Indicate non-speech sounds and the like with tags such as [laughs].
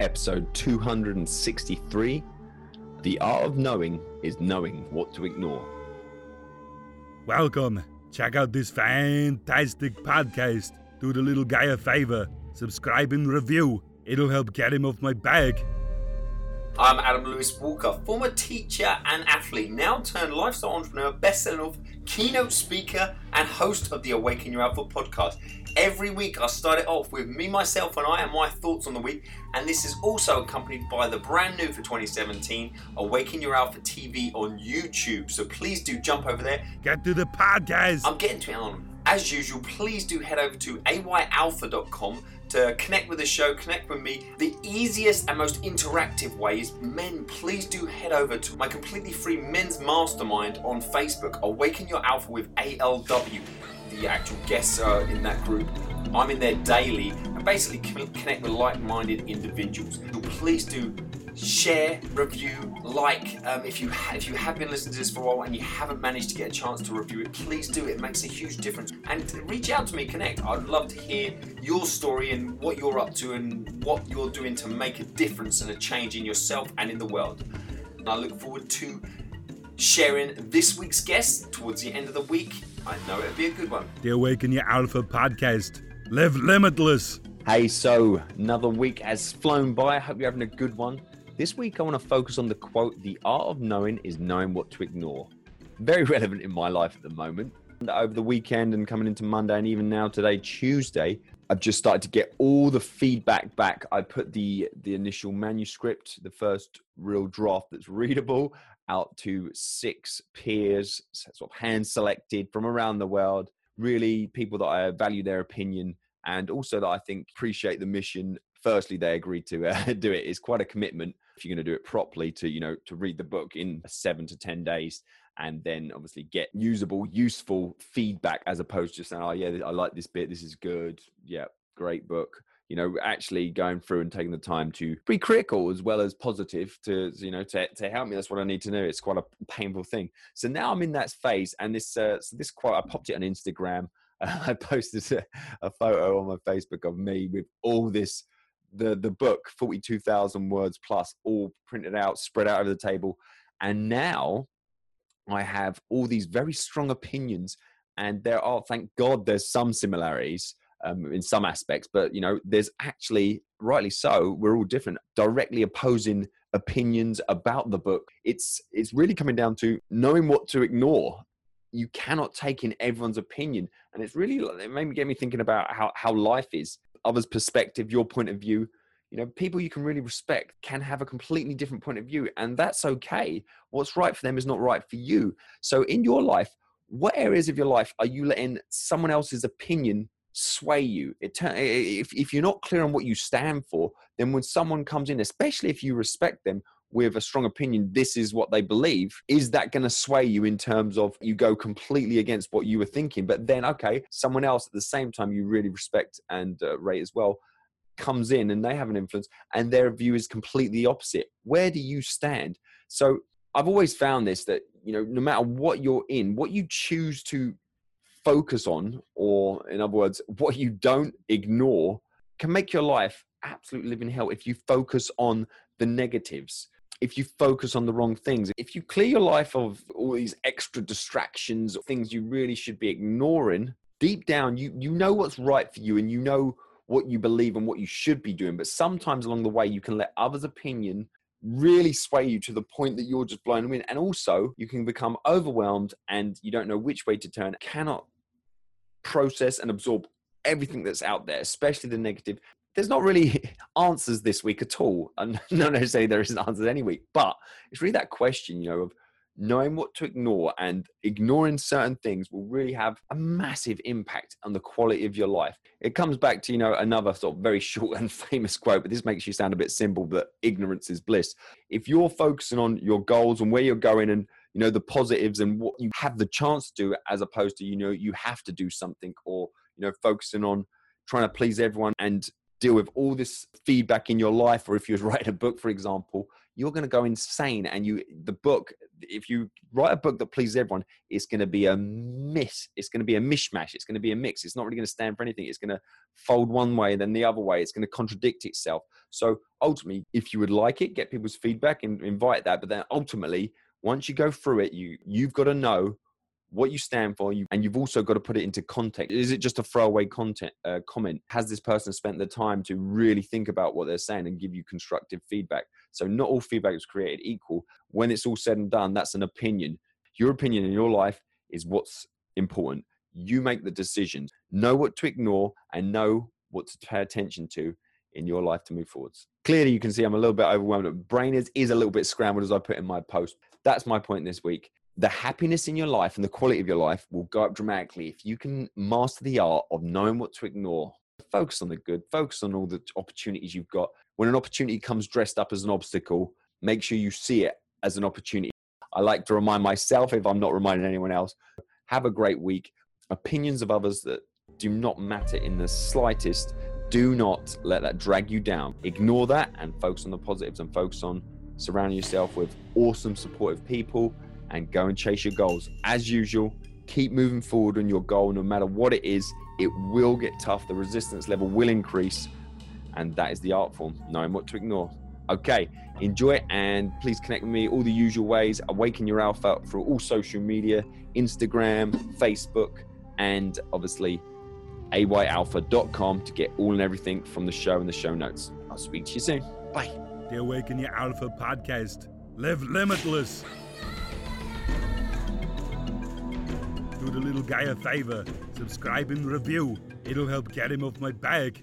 episode 263. The art of knowing is knowing what to ignore. Welcome. Check out this fantastic podcast. Do the little guy a favor. Subscribe and review. It'll help get him off my back. I'm Adam Lewis Walker, former teacher and athlete, now turned lifestyle entrepreneur, best-selling author, keynote speaker, and host of the Awaken Your Alpha podcast. Every week I start it off with me, myself, and I and my thoughts on the week, and this is also accompanied by the brand new for 2017 Awaken Your Alpha TV on YouTube. So please do jump over there. Get to the podcast. I'm getting to it on. As usual, please do head over to ayalpha.com to connect with the show, connect with me. The easiest and most interactive way is men, please do head over to my completely free men's mastermind on Facebook, Awaken Your Alpha with ALW. The actual guests are in that group. I'm in there daily and basically connect with like minded individuals. Please do share, review, like. Um, if you ha- if you have been listening to this for a while and you haven't managed to get a chance to review it, please do. It makes a huge difference. And reach out to me, connect. I'd love to hear your story and what you're up to and what you're doing to make a difference and a change in yourself and in the world. And I look forward to sharing this week's guest towards the end of the week. I know it'll be a good one. The Awaken Your Alpha podcast. Live limitless. Hey, so another week has flown by. I hope you're having a good one. This week, I want to focus on the quote The art of knowing is knowing what to ignore. Very relevant in my life at the moment. Over the weekend and coming into Monday, and even now today, Tuesday, I've just started to get all the feedback back. I put the the initial manuscript, the first real draft that's readable, out to six peers, sort of hand selected from around the world. Really, people that I value their opinion and also that I think appreciate the mission. Firstly, they agreed to uh, [laughs] do it. It's quite a commitment if you're going to do it properly to you know to read the book in seven to ten days and then obviously get usable useful feedback as opposed to just saying oh yeah i like this bit. This is good. Yeah great book. You know actually going through and taking the time to be critical as well as positive to you know to, to help me. That's what i need to know it's quite a painful thing. So now i'm in that phase and this uh, so this quote i popped it on instagram. [laughs] I posted a, a photo on my facebook of me with all this the the book 42,000 words plus all printed out spread out over the table. And now I have all these very strong opinions and there are thank god there's some similarities um, in some aspects but you know there's actually rightly so we're all different directly opposing opinions about the book. It's it's really coming down to knowing what to ignore. You cannot take in everyone's opinion and it's really it made me get me thinking about how how life is others' perspective, your point of view. You know, people you can really respect can have a completely different point of view, and that's okay. What's right for them is not right for you. So, in your life, what areas of your life are you letting someone else's opinion sway you? It, if, if you're not clear on what you stand for, then when someone comes in, especially if you respect them, with a strong opinion, this is what they believe, is that going to sway you in terms of you go completely against what you were thinking? But then, okay, someone else at the same time you really respect and uh, rate as well comes in and they have an influence and their view is completely opposite. Where do you stand? So I've always found this that, you know, no matter what you're in, what you choose to focus on, or in other words, what you don't ignore, can make your life absolutely living hell if you focus on the negatives if you focus on the wrong things, if you clear your life of all these extra distractions, things you really should be ignoring, deep down you you know what's right for you and you know what you believe and what you should be doing. But sometimes along the way you can let others' opinion really sway you to the point that you're just blown away. And also you can become overwhelmed and you don't know which way to turn, cannot process and absorb everything that's out there, especially the negative there's not really [laughs] answers this week at all. And [laughs] not necessarily there isn't answers any week, but it's really that question, you know, of knowing what to ignore and ignoring certain things will really have a massive impact on the quality of your life. It comes back to, you know, another sort of very [laughs] short and famous quote, but this makes you sound a bit simple, but ignorance is bliss. If you're focusing on your goals and where you're going and, you know, the positives and what you have the chance to do as opposed to, you know, you have to do something or, you know, focusing on trying to please everyone and deal with all this feedback in your life or if you're [laughs] writing a book for example you're going to go insane and you the book if you write a book that pleases everyone, it's going to be a miss. It's going to be a mishmash. It's going to be a mix. It's not really going to stand for anything. It's going to fold one way and then the other way. It's going to contradict itself. So ultimately, if you would like it, get people's feedback and invite that. But then ultimately, once you go through it, you you've got to know what you stand for, you, and you've also got to put it into context. Is it just a throwaway content uh, comment? Has this person spent the time to really think about what they're saying and give you constructive feedback? So not all feedback is created equal. When it's all said and done, that's an opinion. Your opinion in your life is what's important. You make the decisions. Know what to ignore and know what to pay attention to in your life to move forwards. Clearly, you can see I'm a little bit overwhelmed. Brain is, is a little bit scrambled as I put in my post. That's my point this week the happiness in your life and the quality of your life will go up dramatically if you can master the art of knowing what to ignore. Focus on the good, focus on all the opportunities you've got. When an opportunity comes dressed up as an obstacle, make sure you see it as an opportunity. I like to remind myself, if I'm not reminding anyone else, have a great week. Opinions of others that do not matter in the slightest, do not let that drag you down. Ignore that and focus on the positives and focus on surrounding yourself with awesome, supportive people and go and chase your goals. As usual, keep moving forward on your goal, no matter what it is. It will get tough, the resistance level will increase, and that is the art form, knowing what to ignore. Okay, enjoy it and please connect with me all the usual ways. Awaken your alpha through all social media Instagram, Facebook, and obviously ayalpha.com to get all and everything from the show and the show notes. I'll speak to you soon. Bye. The Awaken Your Alpha podcast. Live limitless. Do the little guy a favor, subscribe and review. It'll help get him off my back.